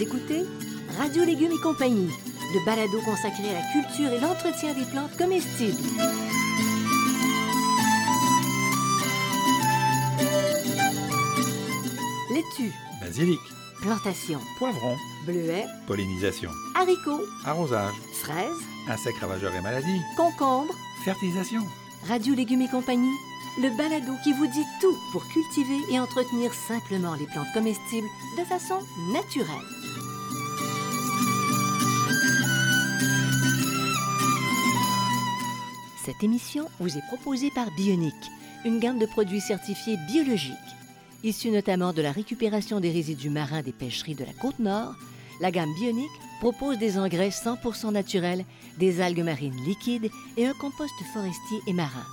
Vous écoutez Radio Légumes et compagnie, le balado consacré à la culture et l'entretien des plantes comestibles. Laitue, Basilic, plantation, poivron, bleuets, pollinisation, haricots, arrosage, fraises, insectes ravageurs et maladies, concombres. fertilisation. Radio Légumes et compagnie, le balado qui vous dit tout pour cultiver et entretenir simplement les plantes comestibles de façon naturelle. Cette émission vous est proposée par Bionic, une gamme de produits certifiés biologiques. Issus notamment de la récupération des résidus marins des pêcheries de la Côte-Nord, la gamme Bionic propose des engrais 100% naturels, des algues marines liquides et un compost forestier et marin.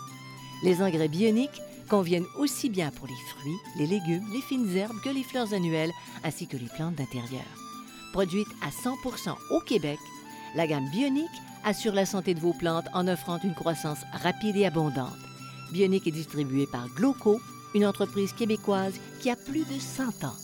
Les engrais bioniques conviennent aussi bien pour les fruits, les légumes, les fines herbes que les fleurs annuelles, ainsi que les plantes d'intérieur. Produite à 100% au Québec, la gamme bionique assure la santé de vos plantes en offrant une croissance rapide et abondante. Bionique est distribuée par Gloco, une entreprise québécoise qui a plus de 100 ans.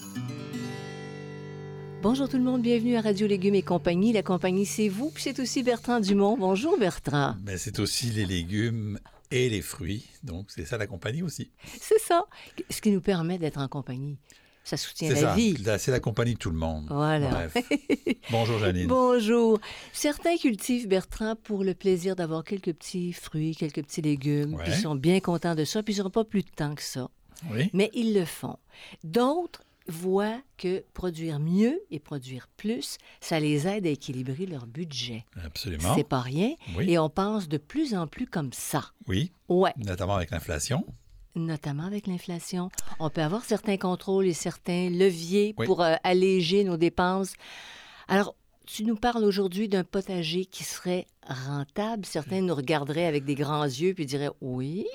Bonjour tout le monde, bienvenue à Radio Légumes et compagnie. La compagnie, c'est vous, puis c'est aussi Bertrand Dumont. Bonjour Bertrand. Mais c'est aussi les légumes et les fruits. Donc, c'est ça la compagnie aussi. C'est ça. Ce qui nous permet d'être en compagnie? Ça soutient la ça. vie. C'est la compagnie de tout le monde. Voilà. Bref. Bonjour Janine. Bonjour. Certains cultivent, Bertrand, pour le plaisir d'avoir quelques petits fruits, quelques petits légumes, Ouais. puis ils sont bien contents de ça, puis ils n'auront pas plus de temps que ça. Oui. Mais ils le font. D'autres voient que produire mieux et produire plus, ça les aide à équilibrer leur budget. Absolument. C'est pas rien. Oui. Et on pense de plus en plus comme ça. Oui, Ouais. notamment avec l'inflation. Notamment avec l'inflation. On peut avoir certains contrôles et certains leviers Oui. pour euh, alléger nos dépenses. Alors, tu nous parles aujourd'hui d'un potager qui serait rentable. Certains nous regarderaient avec des grands yeux puis diraient oui.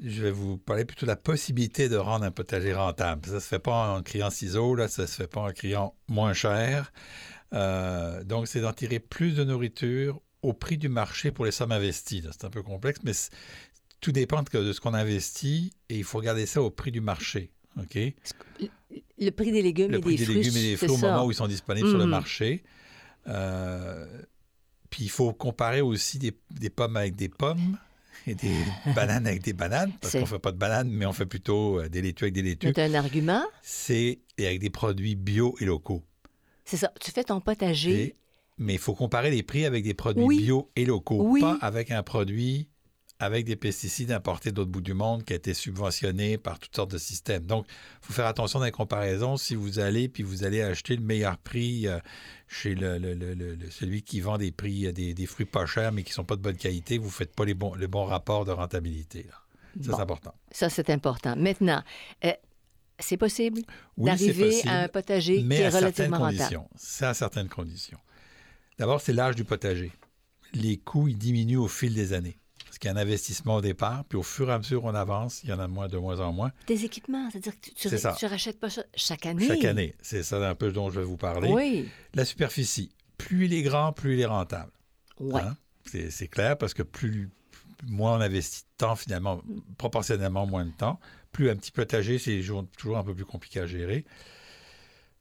Je vais vous parler plutôt de la possibilité de rendre un potager rentable. Ça se fait pas en criant ciseaux, là, ça se fait pas en criant moins cher. Euh, donc, c'est d'en tirer plus de nourriture au prix du marché pour les sommes investies. C'est un peu complexe, mais tout dépend de, ce qu'on investit et il faut regarder ça au prix du marché. OK? Le prix des légumes Le et prix des des fruits, légumes et des fruits au ça. moment où ils sont disponibles sur le Mhm. marché. Euh, puis il faut comparer aussi des, des pommes avec des pommes et des bananes avec des bananes, parce qu'on fait pas de bananes, mais on fait plutôt euh, des laitues avec des laitues. C'est un argument. C'est et avec des produits bio et locaux. C'est ça. Tu fais ton potager. Et- mais il faut comparer les prix avec des produits Oui. bio et locaux, Oui. pas avec un produit avec des pesticides importés d'autres bouts du monde qui a été subventionné par toutes sortes de systèmes. Donc, il faut faire attention dans les comparaisons. Si vous allez, puis vous allez acheter le meilleur prix euh, chez le, celui qui vend des prix, euh, des, des fruits pas chers, mais qui sont pas de bonne qualité, vous ne faites pas les bons, le bon rapport de rentabilité. là. Ça, Bon. c'est important. Ça, c'est important. Maintenant, euh, c'est possible Oui, d'arriver possible, à un potager mais qui est à certaines relativement rentable? conditions. C'est à certaines conditions. D'abord, c'est l'âge du potager. Les coûts, ils diminuent au fil des années. Parce qu'il y a un investissement au départ, puis au fur et à mesure qu'on avance, il y en a de moins, de moins en moins. Des équipements, c'est-à-dire que tu, tu, tu rachètes pas chaque année. Chaque année. C'est ça un peu dont je vais vous parler. Oui. La superficie. Plus il est grand, plus il est rentable. Ouais. Hein? C'est clair parce que plus moins on investit de temps, finalement, proportionnellement moins de temps, plus un petit potager, c'est toujours un peu plus compliqué à gérer.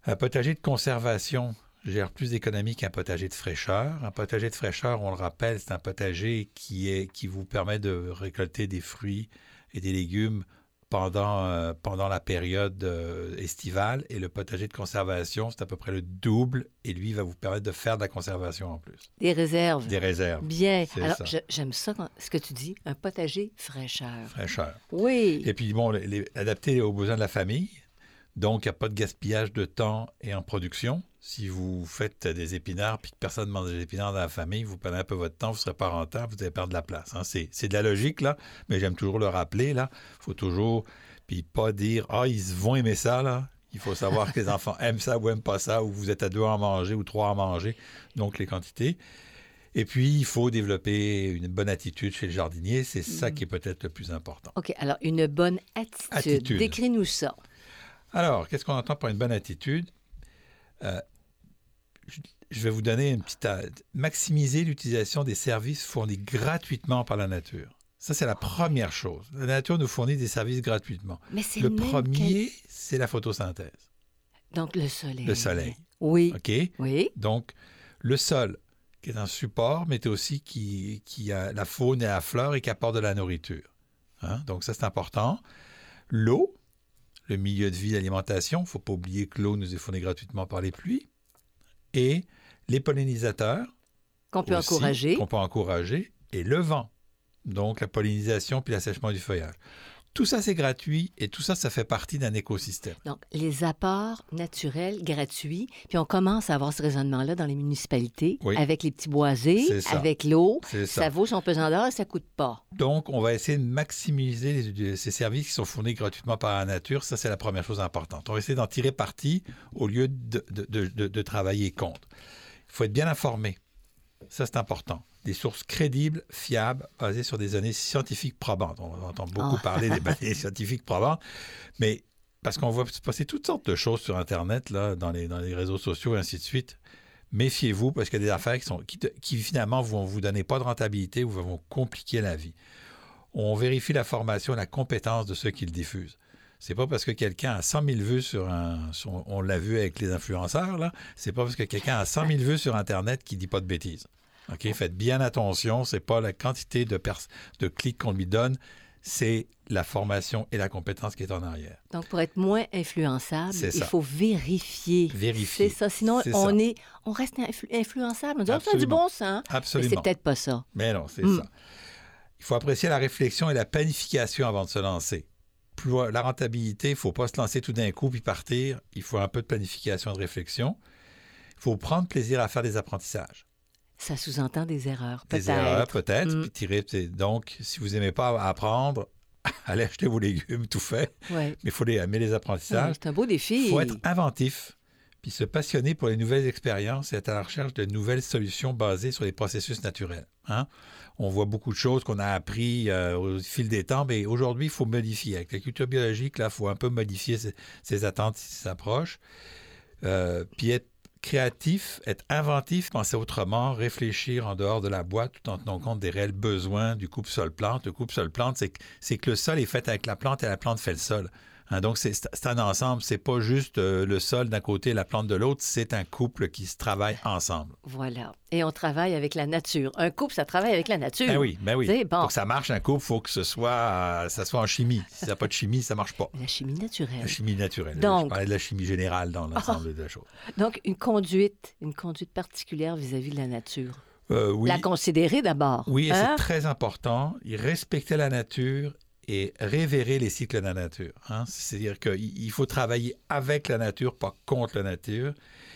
Un potager de conservation gère plus d'économie qu'un potager de fraîcheur. Un potager de fraîcheur, on le rappelle, c'est un potager qui, est, qui vous permet de récolter des fruits et des légumes pendant, euh, pendant la période euh, estivale. Et le potager de conservation, c'est à peu près le double. Et lui, va vous permettre de faire de la conservation en plus. Des réserves. Des réserves. Bien. Alors, j'aime ça, quand- ce que tu dis, un potager fraîcheur. fraîcheur. Oui. Et puis, bon, les- les- adapté aux besoins de la famille. Donc, il n'y a pas de gaspillage de temps et en production. Si vous faites des épinards puis que personne ne mange des épinards dans la famille, vous prenez un peu votre temps, vous ne serez pas rentable, vous allez perdre de la place. hein. C'est c'est de la logique, là, mais j'aime toujours le rappeler, là. Il faut toujours, puis pas dire, ah, ils vont aimer ça, là. Il faut savoir que les enfants aiment ça ou aiment pas ça, ou vous êtes à deux à en manger ou trois à en manger, donc les quantités. Et puis, il faut développer une bonne attitude chez le jardinier. C'est ça qui est peut-être le plus important. OK. Alors, une bonne attitude. Attitude. Décris-nous ça. Alors, qu'est-ce qu'on entend par une bonne attitude? Euh, je- vais vous donner une petite... a- Maximiser l'utilisation des services fournis gratuitement par la nature. Ça, c'est la première chose. La nature nous fournit des services gratuitement. Mais c'est Le premier, c'est la photosynthèse. Donc, le soleil. Le soleil. Oui. OK? Oui. Donc, le sol, qui est un support, mais aussi qui, qui a la faune et la fleur et qui apporte de la nourriture. Hein? Donc, ça, c'est important. L'eau, le milieu de vie, l'alimentation. Il ne faut pas oublier que l'eau nous est fournie gratuitement par les pluies. Et les pollinisateurs. Qu'on peut aussi, encourager. Qu'on peut encourager. Et le vent. Donc, la pollinisation puis l'assèchement du feuillage. Tout ça, c'est gratuit et tout ça, ça fait partie d'un écosystème. Donc, les apports naturels gratuits. Puis on commence à avoir ce raisonnement-là dans les municipalités, Oui. avec les petits boisés, avec l'eau. Ça. ça. vaut son pesant d'or et ça coûte pas. Donc, on va essayer de maximiser les- ces services qui sont fournis gratuitement par la nature. Ça, c'est la première chose importante. On va essayer d'en tirer parti au lieu de, de- de- de- de travailler contre. Il faut être bien informé. Ça, c'est important. Des sources crédibles, fiables, basées sur des données scientifiques probantes. On entend beaucoup Ah. parler des données scientifiques probantes, mais parce qu'on voit se passer toutes sortes de choses sur Internet, là, dans, les, dans les réseaux sociaux et ainsi de suite. Méfiez-vous parce qu'il y a des affaires qui, sont, qui, finalement vont vous donner pas de rentabilité ou vont compliquer la vie. On vérifie la formation et la compétence de ceux qui le diffusent. C'est pas parce que quelqu'un a 100 000 vues sur un... sur- on l'a vu avec les influenceurs, là. C'est pas parce que quelqu'un a 100 000 vues sur Internet qu'il dit pas de bêtises. OK? Faites bien attention. C'est pas la quantité de, de clics qu'on lui donne, c'est la formation et la compétence qui est en arrière. Donc, pour être moins influençable, il faut vérifier. Vérifier. C'est ça. Sinon, on, ça. est, on reste influ- influençable. On dit, oh, ça a du Absolument. bon sens. Mais Absolument. c'est peut-être pas ça. Mais non, c'est Mm. ça. Il faut apprécier la réflexion et la planification avant de se lancer. La rentabilité, il ne faut pas se lancer tout d'un coup puis partir. Il faut un peu de planification et de réflexion. Il faut prendre plaisir à faire des apprentissages. Ça sous-entend des erreurs. Des Peut-être. erreurs, peut-être. Mm. tirer- donc, si vous n'aimez pas apprendre, allez acheter vos légumes tout fait. Ouais. Mais il faut les, aimer les apprentissages. Ouais, c'est un beau défi. Il faut être inventif, puis se passionner pour les nouvelles expériences et être à la recherche de nouvelles solutions basées sur les processus naturels. hein. On voit beaucoup de choses qu'on a appris euh, au fil des temps, mais aujourd'hui, il faut modifier. Avec la culture biologique, là, il faut un peu modifier ses, attentes, ses approches. Euh, puis être créatif, être inventif, penser autrement, réfléchir en dehors de la boîte tout en tenant compte des réels besoins du couple sol-plante. Le couple sol-plante, c'est que le sol est fait avec la plante et la plante fait le sol. Hein, donc, c'est, c'est un ensemble. C'est pas juste euh, le sol d'un côté et la plante de l'autre. C'est un couple qui se travaille ensemble. Voilà. Et on travaille avec la nature. Un couple, ça travaille avec la nature. Ben oui, ben oui. C'est bon. Pour que ça marche, un couple, il faut que ce soit, euh, ça soit en chimie. Si ça n'a pas de chimie, ça marche pas. La chimie naturelle. La chimie naturelle. Donc- Je parlais de la chimie générale dans l'ensemble de la chose. Donc, une conduite, une conduite particulière vis-à-vis de la nature. Euh, oui. La considérer d'abord. Oui, et hein? c'est très important. Il Respecter la nature et révérer les cycles de la nature. hein. C'est-à-dire qu'il il faut travailler avec la nature, pas contre la nature.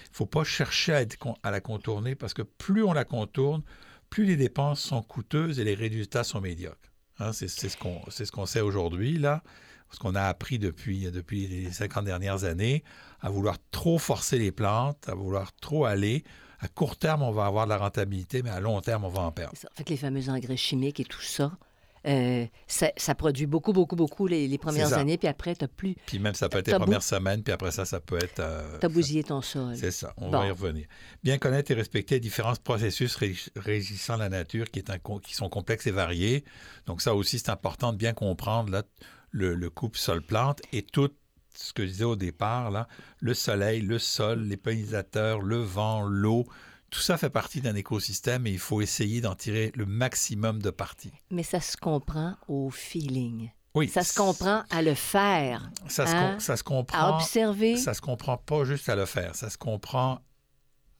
Il ne faut pas chercher à, la contourner parce que plus on la contourne, plus les dépenses sont coûteuses et les résultats sont médiocres. Hein, c'est ce qu'on sait aujourd'hui, là, ce qu'on a appris depuis, depuis les 50 dernières années, à vouloir trop forcer les plantes, à vouloir trop aller. À court terme, on va avoir de la rentabilité, mais à long terme, on va en perdre. Ça. Fait les fameux engrais chimiques et tout ça, euh, ça, ça produit beaucoup, beaucoup, beaucoup les, les premières années, puis après, tu as plus. Puis même, ça peut être les premières semaines, puis après ça, ça peut être... euh, Tu as bousillé ton sol. C'est ça, on Bon. va y revenir. Bien connaître et respecter les différents processus ré- régissant la nature qui, est un co- qui sont complexes et variés. Donc ça aussi, c'est important de bien comprendre là, le, le couple sol-plante et tout ce que je disais au départ, là, le soleil, le sol, les pollinisateurs, le vent, l'eau, tout ça fait partie d'un écosystème et il faut essayer d'en tirer le maximum de parti. Mais ça se comprend au feeling. Oui, Ça se comprend à le faire, Ça se, hein, ça se à comprend. observer. Ça se comprend pas juste à le faire, ça se comprend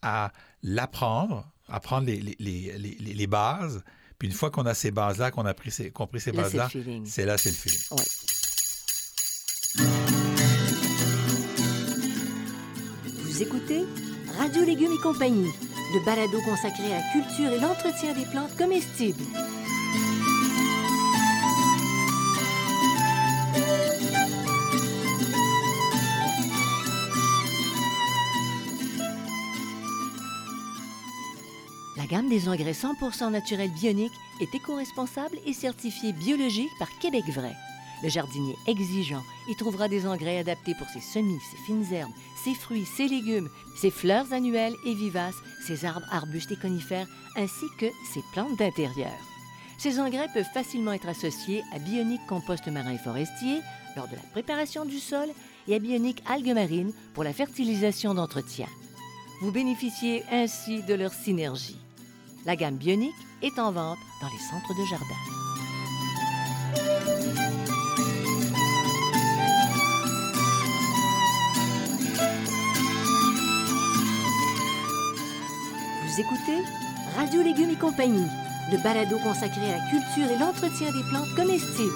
à l'apprendre, apprendre les, les, les, les- les bases. Puis une fois qu'on a ces bases-là, qu'on a pris ces, compris ces bases-là, c'est là, c'est le feeling. Vous écoutez Radio Légumes et compagnie, le balado consacré à la culture et l'entretien des plantes comestibles. La gamme des engrais 100% naturels bioniques est éco-responsable et certifiée biologique par Québec Vrai. Le jardinier exigeant y trouvera des engrais adaptés pour ses semis, ses fines herbes, ses fruits, ses légumes, ses fleurs annuelles et vivaces, ses arbres, arbustes et conifères, ainsi que ses plantes d'intérieur. Ces engrais peuvent facilement être associés à Bionique Compost Marin et Forestier lors de la préparation du sol et à Bionique Algues Marines pour la fertilisation d'entretien. Vous bénéficiez ainsi de leur synergie. La gamme Bionique est en vente dans les centres de jardin. Vous écoutez Radio Légumes et compagnie, le balado consacré à la culture et l'entretien des plantes comestibles.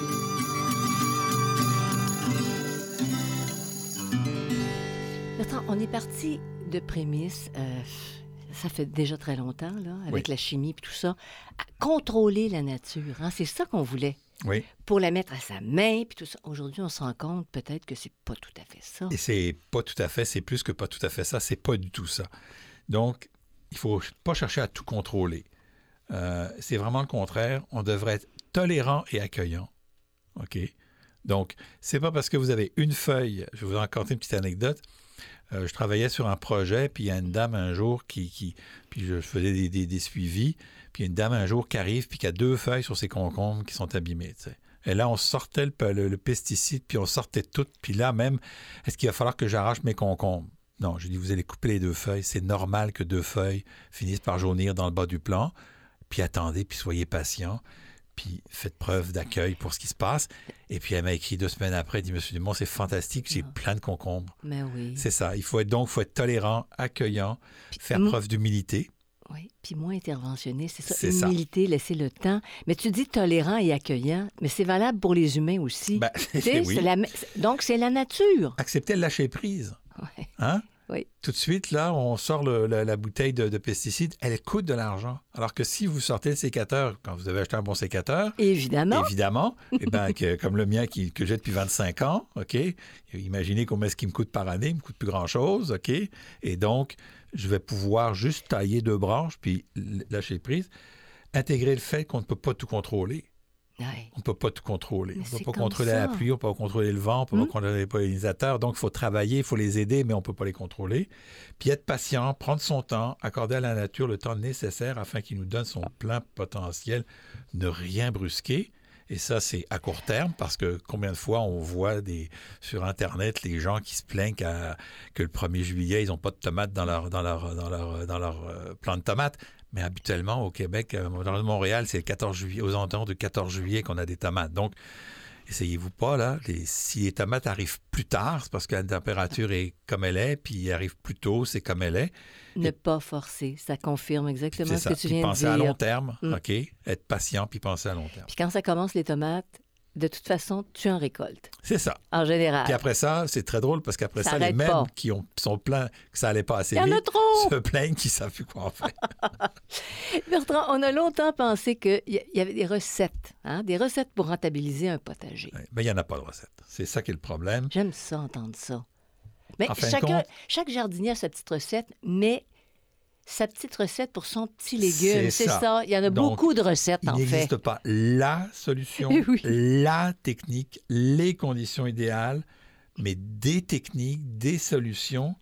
Bertrand, on est parti de prémices, euh, ça fait déjà très longtemps, là, avec Oui. la chimie et tout ça, à contrôler la nature. hein. C'est ça qu'on voulait. Oui. Pour la mettre à sa main, puis tout ça. Aujourd'hui, on se rend compte peut-être que c'est pas tout à fait ça. Et c'est pas tout à fait, c'est plus que pas tout à fait ça, c'est pas du tout ça. Donc, il faut pas chercher à tout contrôler. Euh, c'est vraiment le contraire. On devrait être tolérant et accueillant. OK? Donc, c'est pas parce que vous avez une feuille. Je vais vous raconter une petite anecdote. Euh, je travaillais sur un projet, puis il y a une dame un jour qui. puis je faisais des, suivis, puis il y a une dame un jour qui arrive, puis qui a deux feuilles sur ses concombres qui sont abîmées. Et là, on sortait le- le pesticide, puis on sortait tout. Puis là, même, est-ce qu'il va falloir que j'arrache mes concombres? Non, je dis, vous allez couper les deux feuilles. C'est normal que deux feuilles finissent par jaunir dans le bas du plan. Puis attendez, puis soyez patient. Puis faites preuve d'accueil pour ce qui se passe. Et puis elle m'a écrit deux semaines après, elle dit, Monsieur Dumont, c'est fantastique, j'ai Ah. plein de concombres. Mais oui. C'est ça. Il faut être donc, faut être tolérant, accueillant, faire preuve d'humilité. Oui, puis moins interventionniste, c'est ça. C'est ça. Humilité, laisser le temps. Mais tu dis tolérant et accueillant, mais c'est valable pour les humains aussi. Ben, oui. la- Donc, c'est la nature. Accepter le lâcher prise. Ouais. Hein? Oui. Tout de suite, là, on sort le- la, la bouteille de, de pesticides, elle coûte de l'argent. Alors que si vous sortez le sécateur, quand vous avez acheté un bon sécateur, Évidemment. évidemment, eh ben, que- comme le mien qui- que j'ai depuis 25 ans, OK? Imaginez combien est-ce qu'il me coûte par année, il me coûte plus grand-chose, OK? Et donc, je vais pouvoir juste tailler deux branches puis lâcher prise. Intégrer le fait qu'on ne peut pas tout contrôler. On ne peut pas tout contrôler. Mais on ne peut pas contrôler ça. la pluie, on ne peut pas contrôler le vent, on ne peut Hmm? pas contrôler les pollinisateurs. Donc, il faut travailler, il faut les aider, mais on ne peut pas les contrôler. Puis être patient, prendre son temps, accorder à la nature le temps nécessaire afin qu'il nous donne son plein potentiel, ne rien brusquer. Et ça, c'est à court terme parce que combien de fois on voit sur Internet les gens qui se plaignent que le 1er juillet, ils n'ont pas de tomates dans leur, dans leur, dans leur, dans leur euh, plant de tomates. Mais habituellement, au Québec, euh, dans Montréal, c'est le 14 juillet, aux alentours du 14 juillet qu'on a des tomates. Donc, essayez-vous pas, là. Les- si les tomates arrivent plus tard, c'est parce que la température est comme elle est, puis elles arrivent plus tôt, c'est comme elle est. Ne pas forcer, ça confirme exactement ce ça. que tu Puis viens de penser à long dire. terme, Mm. OK? Être patient, puis penser à long terme. Puis quand ça commence, les tomates, de toute façon, tu en récoltes, C'est ça. en général. Puis après ça, c'est très drôle parce qu'après Ça ça, les mêmes pas. qui ont, sont pleins que ça allait pas assez Il y en a vite trop! se plaignent qu'ils savent plus quoi en faire. Bertrand, on a longtemps pensé qu'il y avait des recettes, hein, des recettes pour rentabiliser un potager. Ouais. Mais il n'y en a pas de recette. C'est ça qui est le problème. J'aime ça, entendre ça. Mais En chacun, compte- chaque jardinier a sa petite recette, mais sa petite recette pour son petit légume, C'est ça. ça. Il y en a Donc, beaucoup de recettes, Il en fait. n'existe pas la solution, Oui. la technique, les conditions idéales, mais des techniques, des solutions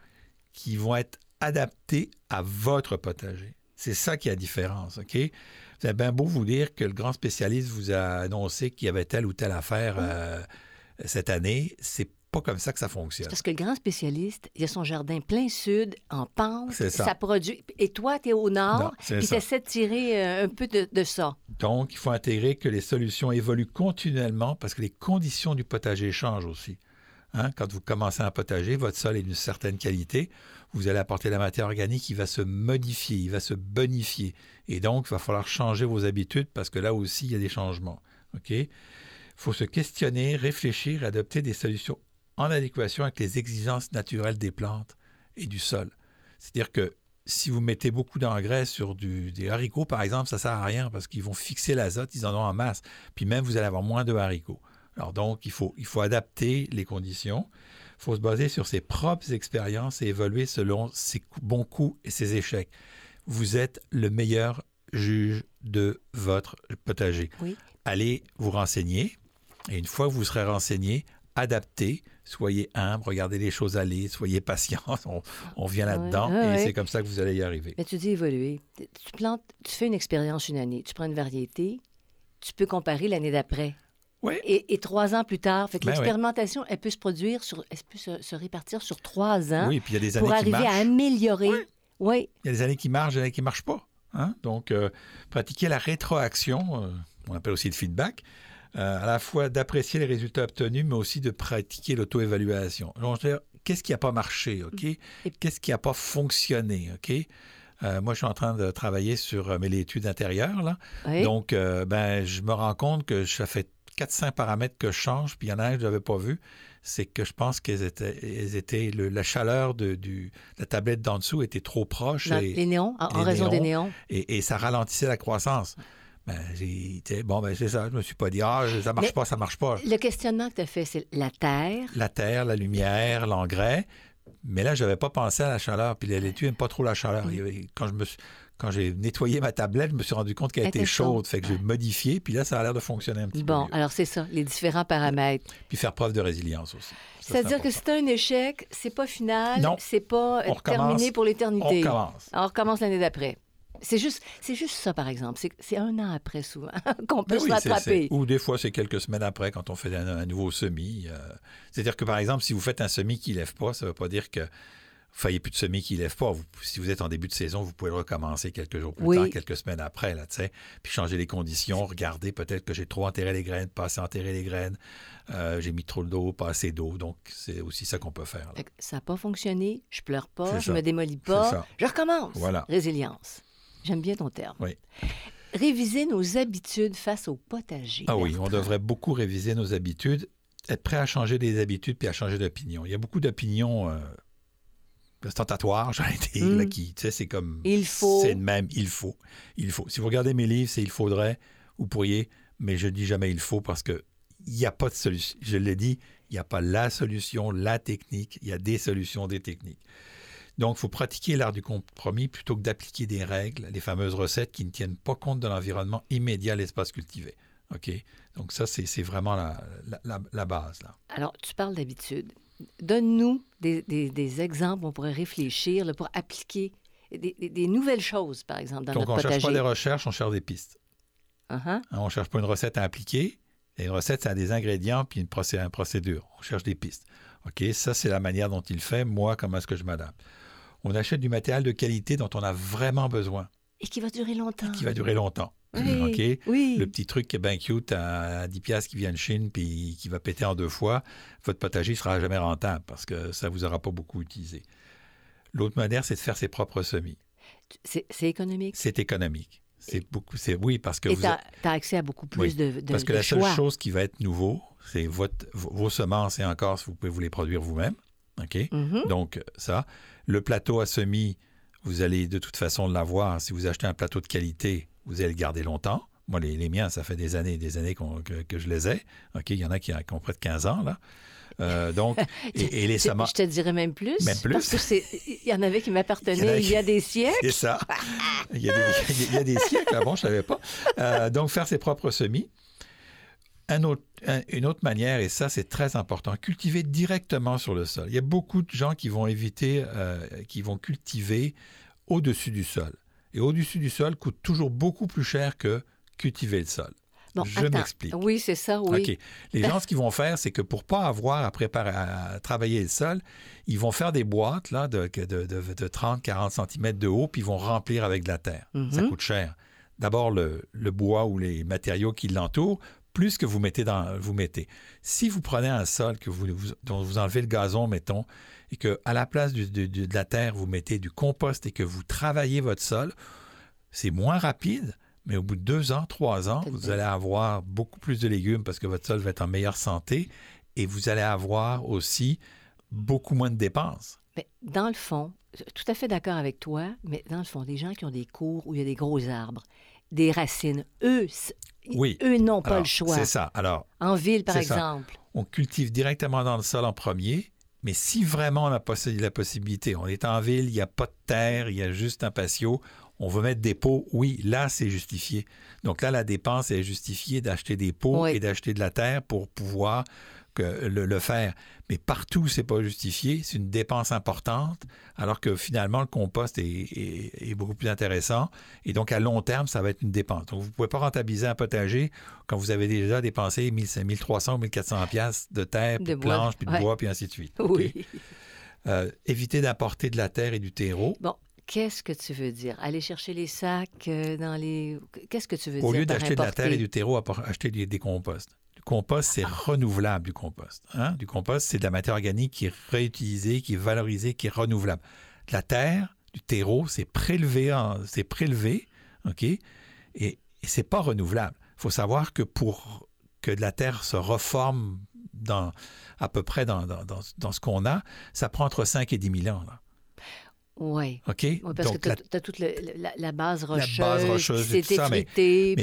qui vont être adaptées à votre potager. C'est ça qui est la différence, OK? Vous avez bien beau vous dire que le grand spécialiste vous a annoncé qu'il y avait telle ou telle affaire euh, cette année. C'est pas comme ça que ça fonctionne. Parce que le grand spécialiste, il a son jardin plein sud, en pente, C'est ça. produit. Et toi, tu es au nord, puis tu ça. essaies de tirer euh, un peu de, de ça. Donc, il faut intégrer que les solutions évoluent continuellement parce que les conditions du potager changent aussi. Hein, Quand vous commencez un potager, votre sol est d'une certaine qualité. Vous allez apporter la matière organique, il va se modifier, il va se bonifier. Et donc, il va falloir changer vos habitudes parce que là aussi, il y a des changements. OK? Il faut se questionner, réfléchir adopter des solutions en adéquation avec les exigences naturelles des plantes et du sol. C'est-à-dire que si vous mettez beaucoup d'engrais sur du- des haricots, par exemple, ça ne sert à rien parce qu'ils vont fixer l'azote, ils en ont en masse. Puis même, vous allez avoir moins de haricots. Alors donc, il faut, il faut adapter les conditions. Il faut se baser sur ses propres expériences et évoluer selon ses bons coups et ses échecs. Vous êtes le meilleur juge de votre potager. Oui. Allez vous renseigner. Et une fois que vous serez renseigné, adaptez, soyez humble, regardez les choses aller, soyez patient. On, on vient là-dedans Ouais, ouais, et c'est comme ça que vous allez y arriver. Mais tu dis évoluer. Tu plantes, tu fais une expérience une année, tu prends une variété, tu peux comparer l'année d'après. Oui. Et, et trois ans plus tard, fait que Ben oui. l'expérimentation, elle peut se produire sur, elle peut se, se répartir sur trois ans Oui, puis il y a des années pour qui arriver à marchent. améliorer. Oui. Il y a des années qui marchent, des années qui ne marchent pas. Hein? Donc, euh, pratiquer la rétroaction, euh, on appelle aussi le feedback, euh, à la fois d'apprécier les résultats obtenus, mais aussi de pratiquer l'auto-évaluation. Qu'est-ce qui n'a pas marché, OK? Qu'est-ce qui n'a pas fonctionné, OK? moi, je suis en train de travailler sur mes études intérieures. Là. Donc, ben, je me rends compte que ça fait 400 paramètres que je change, puis il y en a un que je n'avais pas vu c'est que je pense qu'elles étaient, étaient la chaleur de du, la tablette d'en dessous était trop proche. les néons, en, raison des néons. Et, ça ralentissait la croissance. Ben, bon, ben, c'est ça. Je me suis pas dit, ah, ça marche pas, ça marche pas. Le questionnement que tu as fait, c'est la terre. La terre, la lumière, l'engrais. Mais là, je n'avais pas pensé à la chaleur. Puis l'étude n'aime pas trop la chaleur. Quand je me suis quand j'ai nettoyé ma tablette, je me suis rendu compte qu'elle était chaude. Fait que j'ai modifié, puis là, ça a l'air de fonctionner un petit peu. Bon, alors c'est ça, les différents paramètres. Puis faire preuve de résilience aussi. C'est-à-dire que c'est un échec, c'est pas final, c'est pas terminé pour l'éternité. On recommence. On recommence l'année d'après. C'est juste, c'est juste ça, par exemple. C'est un an après, souvent, qu'on peut ben se rattraper. Ou des fois, c'est quelques semaines après, quand on fait un, nouveau semis. Euh. C'est-à-dire que, par exemple, si vous faites un semis qui ne lève pas, ça ne veut pas dire que faillez plus de semis qui ne lève pas. si vous êtes en début de saison, vous pouvez le recommencer quelques jours plus tard, quelques semaines après, là, puis changer les conditions, regarder peut-être que j'ai trop enterré les graines, pas assez enterré les graines, euh, j'ai mis trop d'eau, pas assez d'eau. Donc, c'est aussi ça qu'on peut faire. Ça n'a pas fonctionné, je pleure pas, je me démolis pas, je recommence. Voilà. Résilience. J'aime bien ton terme. Oui. Réviser nos habitudes face au potager. Ah oui, on devrait beaucoup réviser nos habitudes, être prêt à changer des habitudes puis à changer d'opinion. Il y a beaucoup d'opinions... Euh, ostentatoire, j'en ai là, mm. qui, tu sais, c'est comme... Il faut. C'est le même, il faut. Il faut. Si vous regardez mes livres, c'est il faudrait, vous pourriez, mais je dis jamais il faut parce que il n'y a pas de solution. Je l'ai dit, il n'y a pas la solution, la technique, il y a des solutions, des techniques. Donc, il faut pratiquer l'art du compromis plutôt que d'appliquer des règles, les fameuses recettes qui ne tiennent pas compte de l'environnement immédiat, l'espace cultivé. OK? Donc, ça, c'est vraiment la, la, la, base. Là. Alors, tu parles d'habitude. Donne-nous des, exemples où on pourrait réfléchir pour appliquer des, nouvelles choses, par exemple, dans Donc, notre potager. Donc, on ne cherche pas des recherches, on cherche des pistes. Hein, on ne cherche pas une recette à appliquer. une recette, ça a des ingrédients puis une, procédure. On cherche des pistes. OK, ça, c'est la manière dont il fait. Moi, comment est-ce que je m'adapte? On achète du matériel de qualité dont on a vraiment besoin. Et qui va durer longtemps. qui va durer longtemps. Oui, oui. Le petit truc qui est bien cute à 10 piastres qui vient de Chine puis qui va péter en deux fois, votre potager ne sera jamais rentable parce que ça ne vous aura pas beaucoup utilisé. L'autre manière, c'est de faire ses propres semis. C'est économique? C'est économique. C'est beaucoup. C'est oui parce que et vous. tu as, accès à beaucoup plus de, de, Parce que la seule chose qui va être nouveau, c'est vos semences et encore, vous pouvez vous les produire vous-même. Ok. Mm-hmm. Donc ça, le plateau à semis, vous allez de toute façon l'avoir. Si vous achetez un plateau de qualité, vous allez le garder longtemps. Moi, les, miens, ça fait des années et des années que, je les ai. OK, il y en a qui, ont près de 15 ans, là. Euh, donc, et, les semences. Je te dirais même plus. Même plus. Parce qu'il y en avait qui m'appartenaient il, y a des siècles. C'est ça. il, y a des, siècles, avant, je ne savais pas. Euh, donc, faire ses propres semis. Un autre, une autre manière, et ça c'est très important, cultiver directement sur le sol. Il y a beaucoup de gens qui vont éviter, euh, qui vont cultiver au-dessus du sol. Et au-dessus du sol coûte toujours beaucoup plus cher que cultiver le sol. je m'explique. Oui, c'est ça, oui. OK. Les gens, ce qu'ils vont faire, c'est que pour pas avoir à préparer, à travailler le sol, ils vont faire des boîtes là, de, de, de, 30, 40 cm de haut, puis ils vont remplir avec de la terre. Ça mhm. coûte cher. D'abord, le, le, bois ou les matériaux qui l'entourent, plus que vous mettez dans vous mettez. Si vous prenez un sol que vous, dont vous enlevez le gazon, mettons, et que à la place de, la terre, vous mettez du compost et que vous travaillez votre sol, c'est moins rapide, mais au bout de deux ans, trois ans, vous allez avoir beaucoup plus de légumes parce que votre sol va être en meilleure santé et vous allez avoir aussi beaucoup moins de dépenses. Mais dans le fond, tout à fait d'accord avec toi, mais dans le fond, des gens qui ont des cours où il y a des gros arbres, des racines, eux, oui. eux n'ont pas le choix. C'est ça. Alors, en ville, par exemple. On cultive directement dans le sol en premier mais si vraiment on a la possibilité, on est en ville, il n'y a pas de terre, il y a juste un patio, on veut mettre des pots, oui, là, c'est justifié. Donc là, la dépense est justifiée d'acheter des pots et d'acheter de la terre pour pouvoir le, faire. Mais partout, c'est pas justifié. C'est une dépense importante, alors que finalement, le compost est, beaucoup plus intéressant. Et donc, à long terme, ça va être une dépense. Donc, vous ne pouvez pas rentabiliser un potager quand vous avez déjà dépensé 1300 ou 1400 pièces de terre, de planches, puis de bois, puis ainsi de suite. Oui. Euh, éviter d'apporter de la terre et du terreau. Bon, Qu'est-ce que tu veux dire? Aller chercher les sacs euh, dans les... Qu'est-ce que tu veux Au dire lieu par d'acheter de la terre et du terreau, acheter des, des composts. Du compost, c'est renouvelable du compost. hein. Du compost, c'est de la matière organique qui est réutilisée, qui est valorisée, qui est renouvelable. De la terre, du terreau, c'est prélevé, c'est prélevé, OK? Et, et c'est pas renouvelable. Il faut savoir que pour que de la terre se reforme à peu près dans ce qu'on a, ça prend entre 5 et 10 000 ans. là. Oui. OK? Oui, parce Donc, que la- tu as, toute le- la, la base rocheuse, base rocheuse et tout ça, mais-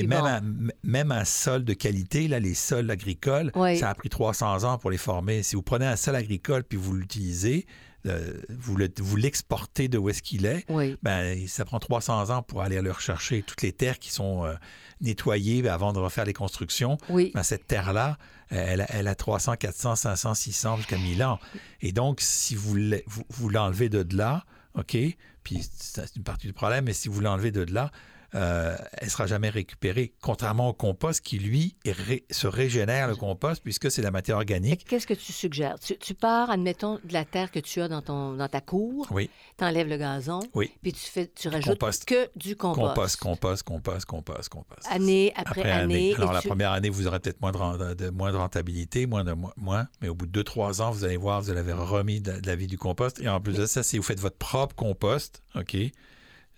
même, bon. même sol de qualité, là, les sols agricoles, Oui. ça a pris 300 ans pour les former. Si vous prenez un sol agricole puis vous l'utilisez, euh, vous le- vous l'exportez de où est-ce qu'il est, Oui. ben, ça prend 300 ans pour aller le rechercher. Toutes les terres qui sont euh, nettoyées avant de refaire les constructions, Oui. ben, cette terre-là, elle, a- elle a 300, 400, 500, 600 jusqu'à 1000 ans. Et donc, si vous l'e- vous, vous l'enlevez de là, OK, puis c'est une partie du problème, mais si vous l'enlevez de là, euh, elle ne sera jamais récupérée, contrairement au compost qui, lui, ré- se régénère le compost puisque c'est la matière organique. Qu'est-ce que tu suggères? Tu, tu pars, admettons, de la terre que tu as dans, ton, dans ta cour, Oui, tu enlèves le gazon, oui. puis tu, fais, tu rajoutes compost. que du compost. Compost, compost, compost, compost, compost. Année après, Après année. Alors, la tu- première année, vous aurez peut-être moins de, de- moins de rentabilité, moins, de, mo- moins, mais au bout de 2-3 ans, vous allez voir, vous avez remis de, de la vie du compost. Et en plus de ça, si vous faites votre propre compost, OK,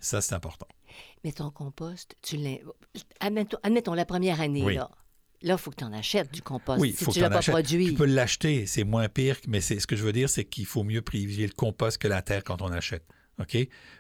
ça, c'est important. Mais ton compost, tu l'as. Admettons, admettons, la première année, Oui. là. Là, il faut que tu en achètes du compost. Oui, si faut tu que l'as pas achètes. produit. Tu peux l'acheter, c'est moins pire, mais c'est ce que je veux dire, c'est qu'il faut mieux privilégier le compost que la terre quand on achète. OK?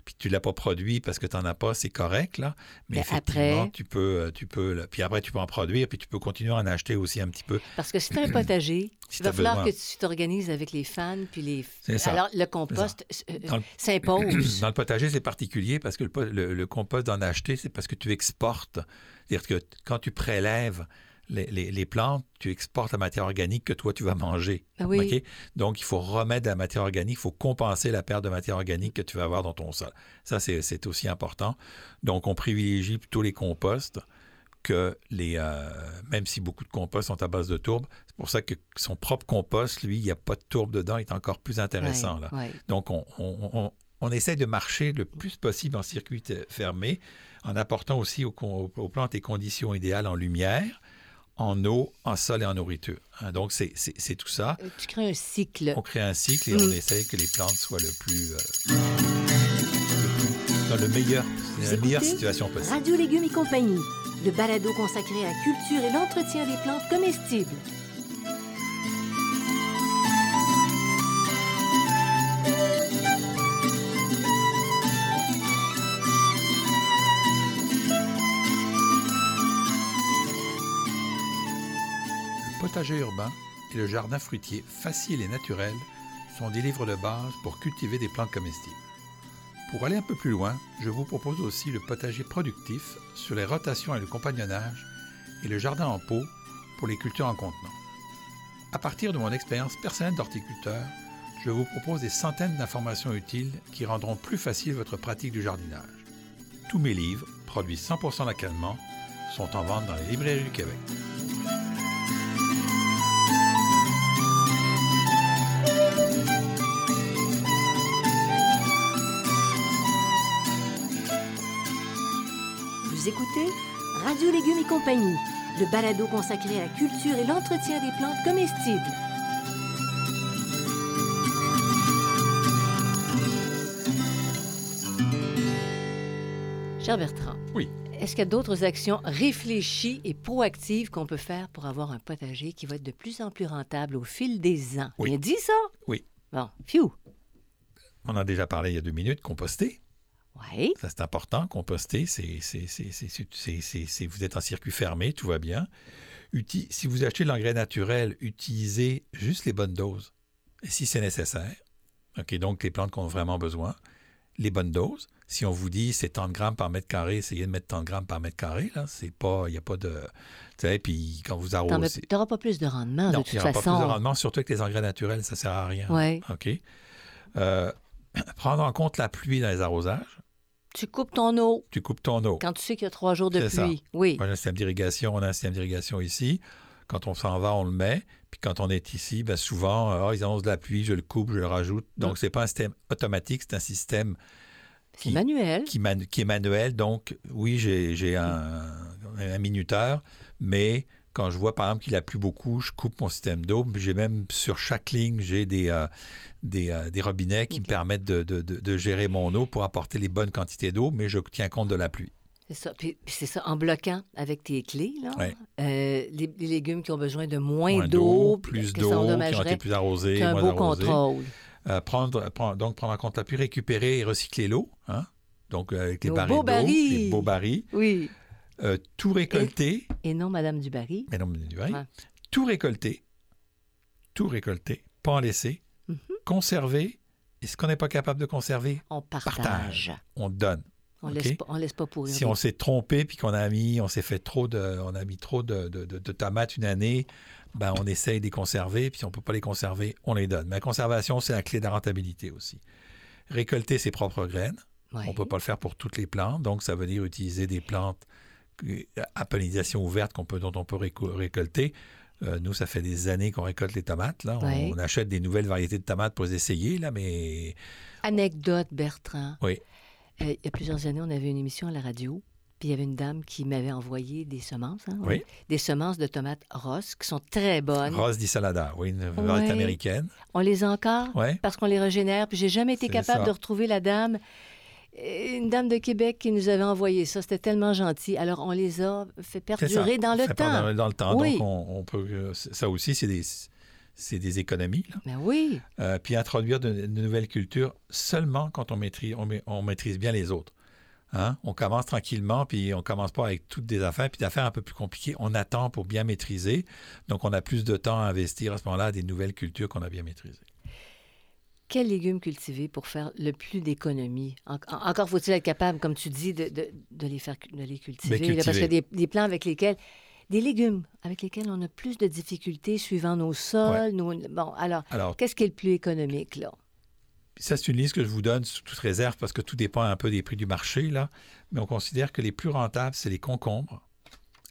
Puis tu l'as pas produit parce que tu n'en as pas, c'est correct, là. Mais Mais effectivement, après- tu peux, euh, tu peux, là- puis après, tu peux en produire, puis tu peux continuer à en acheter aussi un petit peu. Parce que si tu as un potager, Si il va falloir besoin. que tu t'organises avec les fans puis les. Ça. Alors, le compost euh, le- s'impose. Dans le potager, c'est particulier parce que le, le- le compost d'en acheter, c'est parce que tu exportes. C'est-à-dire que quand tu prélèves les, les- les plantes, tu exportes la matière organique que toi, tu vas manger. Ah oui. OK? Donc, il faut remettre de la matière organique, il faut compenser la perte de matière organique que tu vas avoir dans ton sol. Ça, c'est c'est aussi important. Donc, on privilégie plutôt les composts que les... euh, même si beaucoup de composts sont à base de tourbe, c'est pour ça que son propre compost, lui, il n'y a pas de tourbe dedans, est encore plus intéressant. Ouais, là. ouais. Donc, on, on, on- on essaie de marcher le plus possible en circuit euh, fermé, en apportant aussi aux, aux plantes les conditions idéales en lumière, en eau, en sol et en nourriture. Hein, donc, c'est tout ça. Euh, Tu crées un cycle. On crée un cycle et Mm. on essaie que les plantes soient le plus... euh, dans le meilleur, Vous la meilleure situation possible. Radio Légumes et compagnie, le balado consacré à la culture et l'entretien des plantes comestibles. Potager urbain et le jardin fruitier facile et naturel sont des livres de base pour cultiver des plantes comestibles. Pour aller un peu plus loin, je vous propose aussi le potager productif sur les rotations et le compagnonnage et le jardin en pot pour les cultures en contenant. À partir de mon expérience personnelle d'horticulteur, je vous propose des centaines d'informations utiles qui rendront plus facile votre pratique du jardinage. Tous mes livres, produits 100% localement, sont en vente dans les librairies du Québec. Vous écoutez Radio Légumes et compagnie, le balado consacré à la culture et l'entretien des plantes comestibles. Cher Bertrand, Oui. est-ce qu'il y a d'autres actions réfléchies et proactives qu'on peut faire pour avoir un potager qui va être de plus en plus rentable au fil des ans? Oui. Bien dit ça? Oui. Bon, phew. On en a déjà parlé il y a deux minutes, composter. Ça, c'est important. Composter, c'est, vous êtes en circuit fermé, tout va bien. Uti- si vous achetez de l'engrais naturel, utilisez juste les bonnes doses. Et si c'est nécessaire, OK, donc les plantes qui ont vraiment besoin, les bonnes doses. Si on vous dit c'est 30 grammes par mètre carré, essayez de mettre 30 grammes par mètre carré. Là, c'est pas, il n'y a pas de, tu sais, puis quand vous arrosez, n'auras pas plus de rendement, non, de toute aura pas façon. plus de rendement, surtout avec les engrais naturels, ça sert à rien. OK. Euh, prendre en compte la pluie dans les arrosages. Tu coupes ton eau Tu coupes ton eau. quand tu sais qu'il y a trois jours de C'est ça. pluie. Oui. On a un système d'irrigation, on a un système d'irrigation ici. Quand on s'en va, on le met. Puis quand on est ici, ben souvent, euh, Ah, ils annoncent de la pluie, je le coupe, je le rajoute. Donc, Mm. c'est pas un système automatique, c'est un système C'est manuel. qui, qui est manuel. Donc, oui, j'ai j'ai un, un minuteur, mais quand je vois, par exemple, qu'il a plus beaucoup, je coupe mon système d'eau. J'ai même, sur chaque ligne, j'ai des, euh, des, euh, des robinets qui me permettent de, de- de- de gérer mon eau pour apporter les bonnes quantités d'eau, mais je tiens compte de la pluie. C'est ça. Puis, puis c'est ça, en bloquant avec tes clés, là, Ouais. euh, les, les légumes qui ont besoin de moins, Moins d'eau, plus d'eau, qui ont été plus arrosés, un moins beau arrosés. contrôle. Prendre, prendre- donc, prendre en compte la pluie, récupérer et recycler l'eau. hein. Donc, avec les Nos barils beaux d'eau, barils. les beaux barils. Oui. Euh, tout récolter. Et non, Madame Dubarry. Mais non, mais du baril. Ouais. Tout récolter. Tout récolter. Pas en laisser. Mhm. Conserver. Et ce qu'on n'est pas capable de conserver, On partage. Partage. on donne. On laisse laisse pas pourrir. Si on s'est trompé puis qu'on a mis, on s'est fait trop de, on a mis trop de, de- de- de tomates une année, ben on essaye de les conserver. Puis si on peut pas les conserver, on les donne. Mais la conservation, c'est la clé de la rentabilité aussi. Récolter ses propres graines. Ouais. On ne peut pas le faire pour toutes les plantes, donc ça veut dire utiliser des plantes à pollinisation ouverte qu'on peut, dont on peut réco- récolter. Euh, nous, ça fait des années qu'on récolte les tomates. Là. On, Ouais. on achète des nouvelles variétés de tomates pour les essayer, là, mais Anecdote, Bertrand. Oui. Euh, il y a plusieurs années, on avait une émission à la radio, puis il y avait une dame qui m'avait envoyé des semences, hein, Oui. des semences de tomates rosses qui sont très bonnes. Rose Salada, oui, une variété Ouais. américaine. On les a encore? Ouais. parce qu'on les régénère. Puis j'ai jamais été capable ça. de retrouver la dame. Une dame de Québec qui nous avait envoyé ça. C'était tellement gentil. Alors, on les a fait perdurer dans le Fait temps. Dans, dans le temps. Oui. Donc, on, on peut. euh, Ça aussi, c'est des, c'est des économies. là. Mais oui. Euh, puis introduire de, de nouvelles cultures seulement quand on maîtrise, on, ma- on maîtrise bien les autres. Hein? On commence tranquillement, puis on commence pas avec toutes des affaires, puis d'affaires un peu plus compliquées. On attend pour bien maîtriser. Donc, on a plus de temps à investir à ce moment-là à des nouvelles cultures qu'on a bien maîtrisées. Quels légumes cultiver pour faire le plus d'économies? En- en- encore faut-il être capable, comme tu dis, de, de- de les, faire, cu- de les cultiver. Ben, là, parce qu'il y a cultiver. des, des plants avec lesquels... Des légumes avec lesquels on a plus de difficultés suivant nos sols. nos- Bon, alors, Alors, qu'est-ce qui est le plus économique, là? ça, c'est une liste que je vous donne sous toute réserve parce que tout dépend un peu des prix du marché, là. Mais on considère que les plus rentables, c'est les concombres,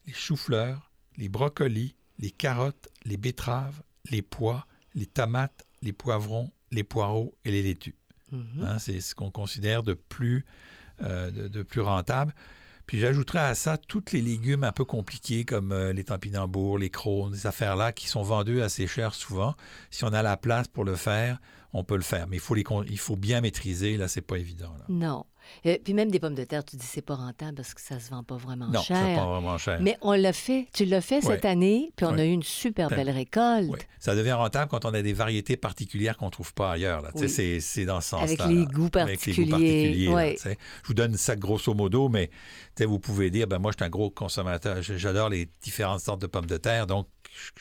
les choux-fleurs, les brocolis, les carottes, les betteraves, les pois, les tomates, les poivrons, les poireaux et les laitues. Mhm. Hein, c'est ce qu'on considère de plus, euh, de, de plus rentable. Puis j'ajouterais à ça tous les légumes un peu compliqués comme euh, les tampinambours, les crônes, ces affaires-là qui sont vendus assez cher souvent. Si on a la place pour le faire, on peut le faire. Mais il faut, les, il faut bien maîtriser, là, c'est pas évident. là. Non. Euh, puis même des pommes de terre, tu dis c'est pas rentable parce que ça se vend pas vraiment Non, cher. c'est pas vraiment cher. Mais on l'a fait. Tu l'as fait cette année, puis on a eu une super Ben, belle récolte. Oui. Ça devient rentable quand on a des variétés particulières qu'on ne trouve pas ailleurs. Là. Tu sais, Oui. C'est, c'est dans ce sens-là. Avec là. les goûts Avec les goûts particuliers, particuliers, là. Je vous donne ça grosso modo, mais vous pouvez dire, ben moi, je suis un gros consommateur. J'adore les différentes sortes de pommes de terre, donc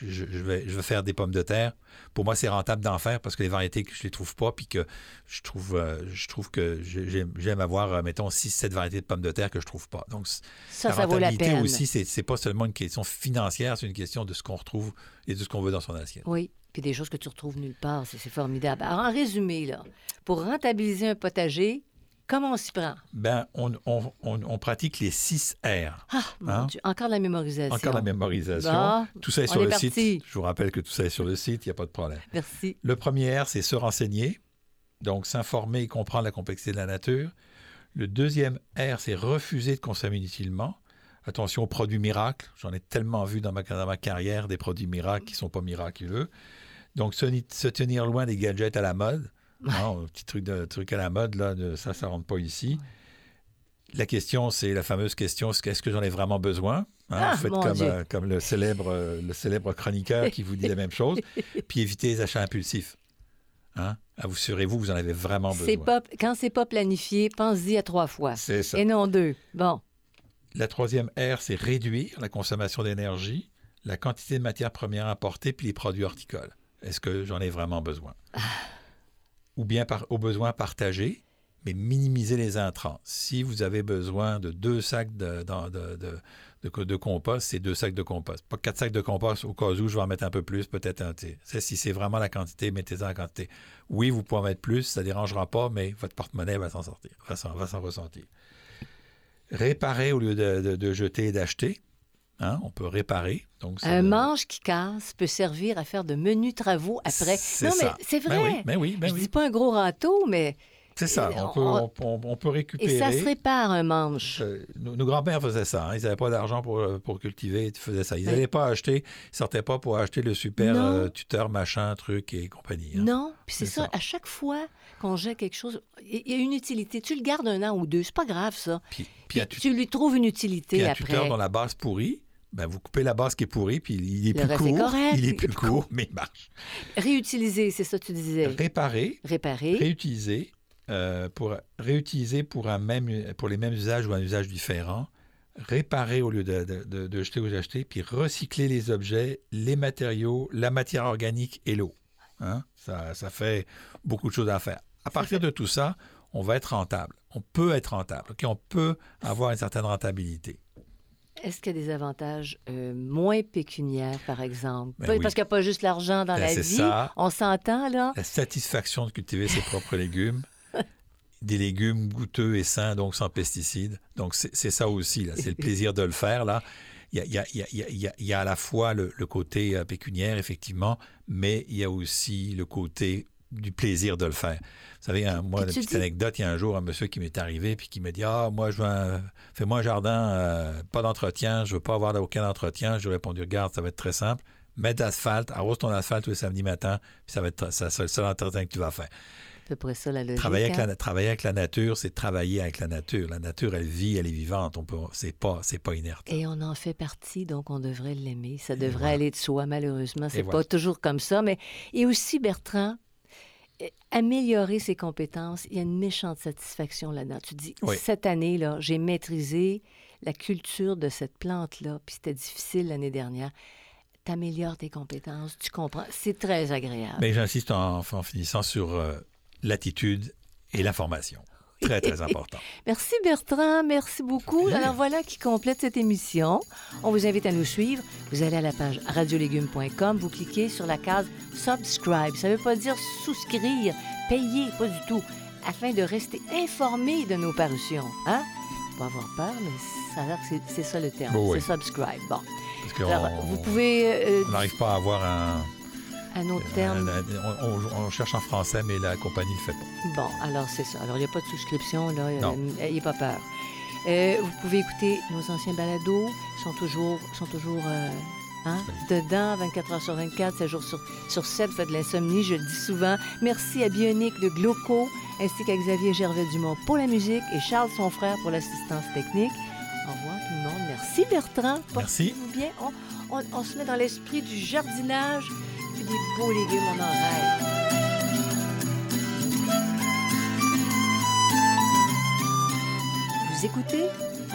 je, je- vais, je vais faire des pommes de terre. Pour moi, c'est rentable d'en faire parce que les variétés que je les trouve pas, puis que je trouve, euh, je trouve que j'ai- j'aime, avoir, euh, mettons, 6-7 variétés de pommes de terre que je trouve pas. Donc, Ça, la ça vaut la rentabilité peine. aussi, c'est, pas seulement une question financière, c'est une question de ce qu'on retrouve et de ce qu'on veut dans son assiette. Oui, puis des choses que tu retrouves nulle part. C'est c'est formidable. Alors, en résumé, là, pour rentabiliser un potager, comment on s'y prend? Ben, on, on- on- on pratique les 6 R. Ah, mon Hein? Dieu, encore de la mémorisation. Encore la mémorisation. Bon, tout ça est sur est le parti. site. Je vous rappelle que tout ça est sur le site, il n'y a pas de problème. merci. Le premier R, c'est se renseigner. Donc, s'informer et comprendre la complexité de la nature. Le deuxième R, c'est refuser de consommer inutilement. Attention aux produits miracles. J'en ai tellement vu dans ma, dans ma carrière des produits miracles qui ne sont pas miraculeux. Donc, se tenir loin des gadgets à la mode. Non, un petit truc, de, truc à la mode, là, de- ça, ça ne rentre pas ici. La question, c'est la fameuse question, est-ce que j'en ai vraiment besoin? Hein, Ah, faites comme, euh, comme le, célèbre, euh, le célèbre chroniqueur qui vous dit la même chose. Puis évitez les achats impulsifs. Hein? Assurez-vous, vous en avez vraiment besoin. pas, quand c'est pas planifié, pense-y à trois fois. C'est ça. Et non deux. Bon. La troisième R, c'est réduire la consommation d'énergie, la quantité de matières premières importées, puis les produits horticoles. Est-ce que j'en ai vraiment besoin? Ou bien par, au besoin partager, mais minimiser les intrants. Si vous avez besoin de deux sacs de, de, compost, c'est deux sacs de compost. Pas quatre sacs de compost au cas où je vais en mettre un peu plus, peut-être un. Si c'est vraiment la quantité, mettez-en la quantité. Oui, vous pouvez en mettre plus, ça ne dérangera pas, mais votre porte-monnaie va s'en sortir, va s'en, ressentir. Réparer au lieu de jeter et d'acheter. Hein, on peut réparer. Donc Un manche qui casse peut servir à faire de menus travaux après. Non, mais ça. c'est Ben vrai. oui, ben oui, ben Je oui. dis pas un gros râteau, mais C'est ça, on peut, On- on, on peut récupérer. Et ça se répare un manche. Euh, nos, nos grands-pères faisaient ça. hein. Ils n'avaient pas d'argent pour, euh, pour cultiver. Ils faisaient ça. Ils n'allaient pas acheter. Ils sortaient pas pour acheter le super euh, tuteur, machin, truc et compagnie. hein. Non, puis c'est ça, ça. à chaque fois qu'on jette quelque chose, il y a une utilité. Tu le gardes un an ou deux, c'est pas grave ça. Puis, puis Puis un, tu- tu lui trouves une puis utilité un après. tuteur dont la base pourrie, ben, vous coupez la base qui est pourrie, puis il est Le plus est court. correct, il est plus court, mais il marche. Réutiliser, c'est ça que tu disais. Réparer, Réparer. réutiliser, euh, pour réutiliser pour, un même, pour les mêmes usages ou un usage différent, réparer au lieu de, de- de- de jeter ou d'acheter, puis recycler les objets, les matériaux, la matière organique et l'eau. Hein? Ça, ça fait beaucoup de choses à faire. À partir de tout ça, on va être rentable. On peut être rentable. ok? On peut avoir une certaine rentabilité. Est-ce qu'il y a des avantages euh, moins pécuniaires, par exemple? Ben oui. Parce qu'il n'y a pas juste l'argent dans Ben, la c'est vie. ça. On s'entend, là? La satisfaction de cultiver ses propres légumes, des légumes goûteux et sains, donc sans pesticides. Donc, c'est ça aussi, là. c'est le plaisir de le faire. Là. Il y a, il y a- il y a- il y a- il y a- il y a à la fois le, le côté euh, pécuniaire, effectivement, mais il y a aussi le côté du plaisir de le faire. Vous savez, un- moi, une petite dis- anecdote, il y a un jour un monsieur qui m'est arrivé puis qui m'a dit Ah, moi, je veux fais-moi un jardin, euh, pas d'entretien, je veux pas avoir aucun entretien. Je lui ai répondu Regarde, ça va être très simple. Mets d'asphalte, arrose ton asphalte tous les samedis matin, puis ça va être ça, le seul entretien que tu vas faire. À peu près ça, la logique. Travailler avec, hein? la, travailler avec la nature, c'est travailler avec la nature. La nature, elle vit, elle est vivante. On peut, c'est pas, c'est pas inerte. Et on en fait partie, donc on devrait l'aimer. Ça devrait voilà. aller de soi, malheureusement. C'est Et pas voilà. toujours comme ça. Mais et aussi, Bertrand, améliorer ses compétences, il y a une méchante satisfaction là-dedans. Tu dis, Oui. cette année, là, j'ai maîtrisé la culture de cette plante-là, puis c'était difficile l'année dernière. Tu améliores tes compétences, tu comprends. C'est très agréable. Mais j'insiste en, en finissant sur euh, l'attitude et l'information. Très, très important. Merci Bertrand, merci beaucoup. Alors voilà qui complète cette émission. On vous invite à nous suivre. Vous allez à la page radiolégumes.com, vous cliquez sur la case Subscribe. Ça ne veut pas dire souscrire, payer, pas du tout, afin de rester informé de nos parutions. Hein? Pas avoir peur, mais ça a l'air que c'est- ça le terme. Oh oui. C'est Subscribe. Bon. Parce qu'on Alors, vous pouvez... euh, on n'arrive pas à avoir un, autre un- terme. on, on- on cherche en français, mais la compagnie ne le fait pas. Bon, alors c'est ça. Alors, il n'y a pas de souscription, là. Euh, Ayez pas peur. Euh, vous pouvez écouter nos anciens balados. Ils sont toujours, sont toujours euh, hein, dedans, 24 heures sur 24, 7 jours sur, sur 7. Faites de l'insomnie, je le dis souvent. Merci à Bionic de Glauco, ainsi qu'à Xavier Gervais-Dumont pour la musique et Charles, son frère, pour l'assistance technique. Au revoir tout le monde. Merci Bertrand. Merci. Portez-vous bien. On, on- on se met dans l'esprit du jardinage Vous écoutez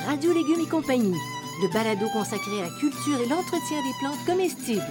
Radio Légumes et compagnie, le balado consacré à la culture et l'entretien des plantes comestibles.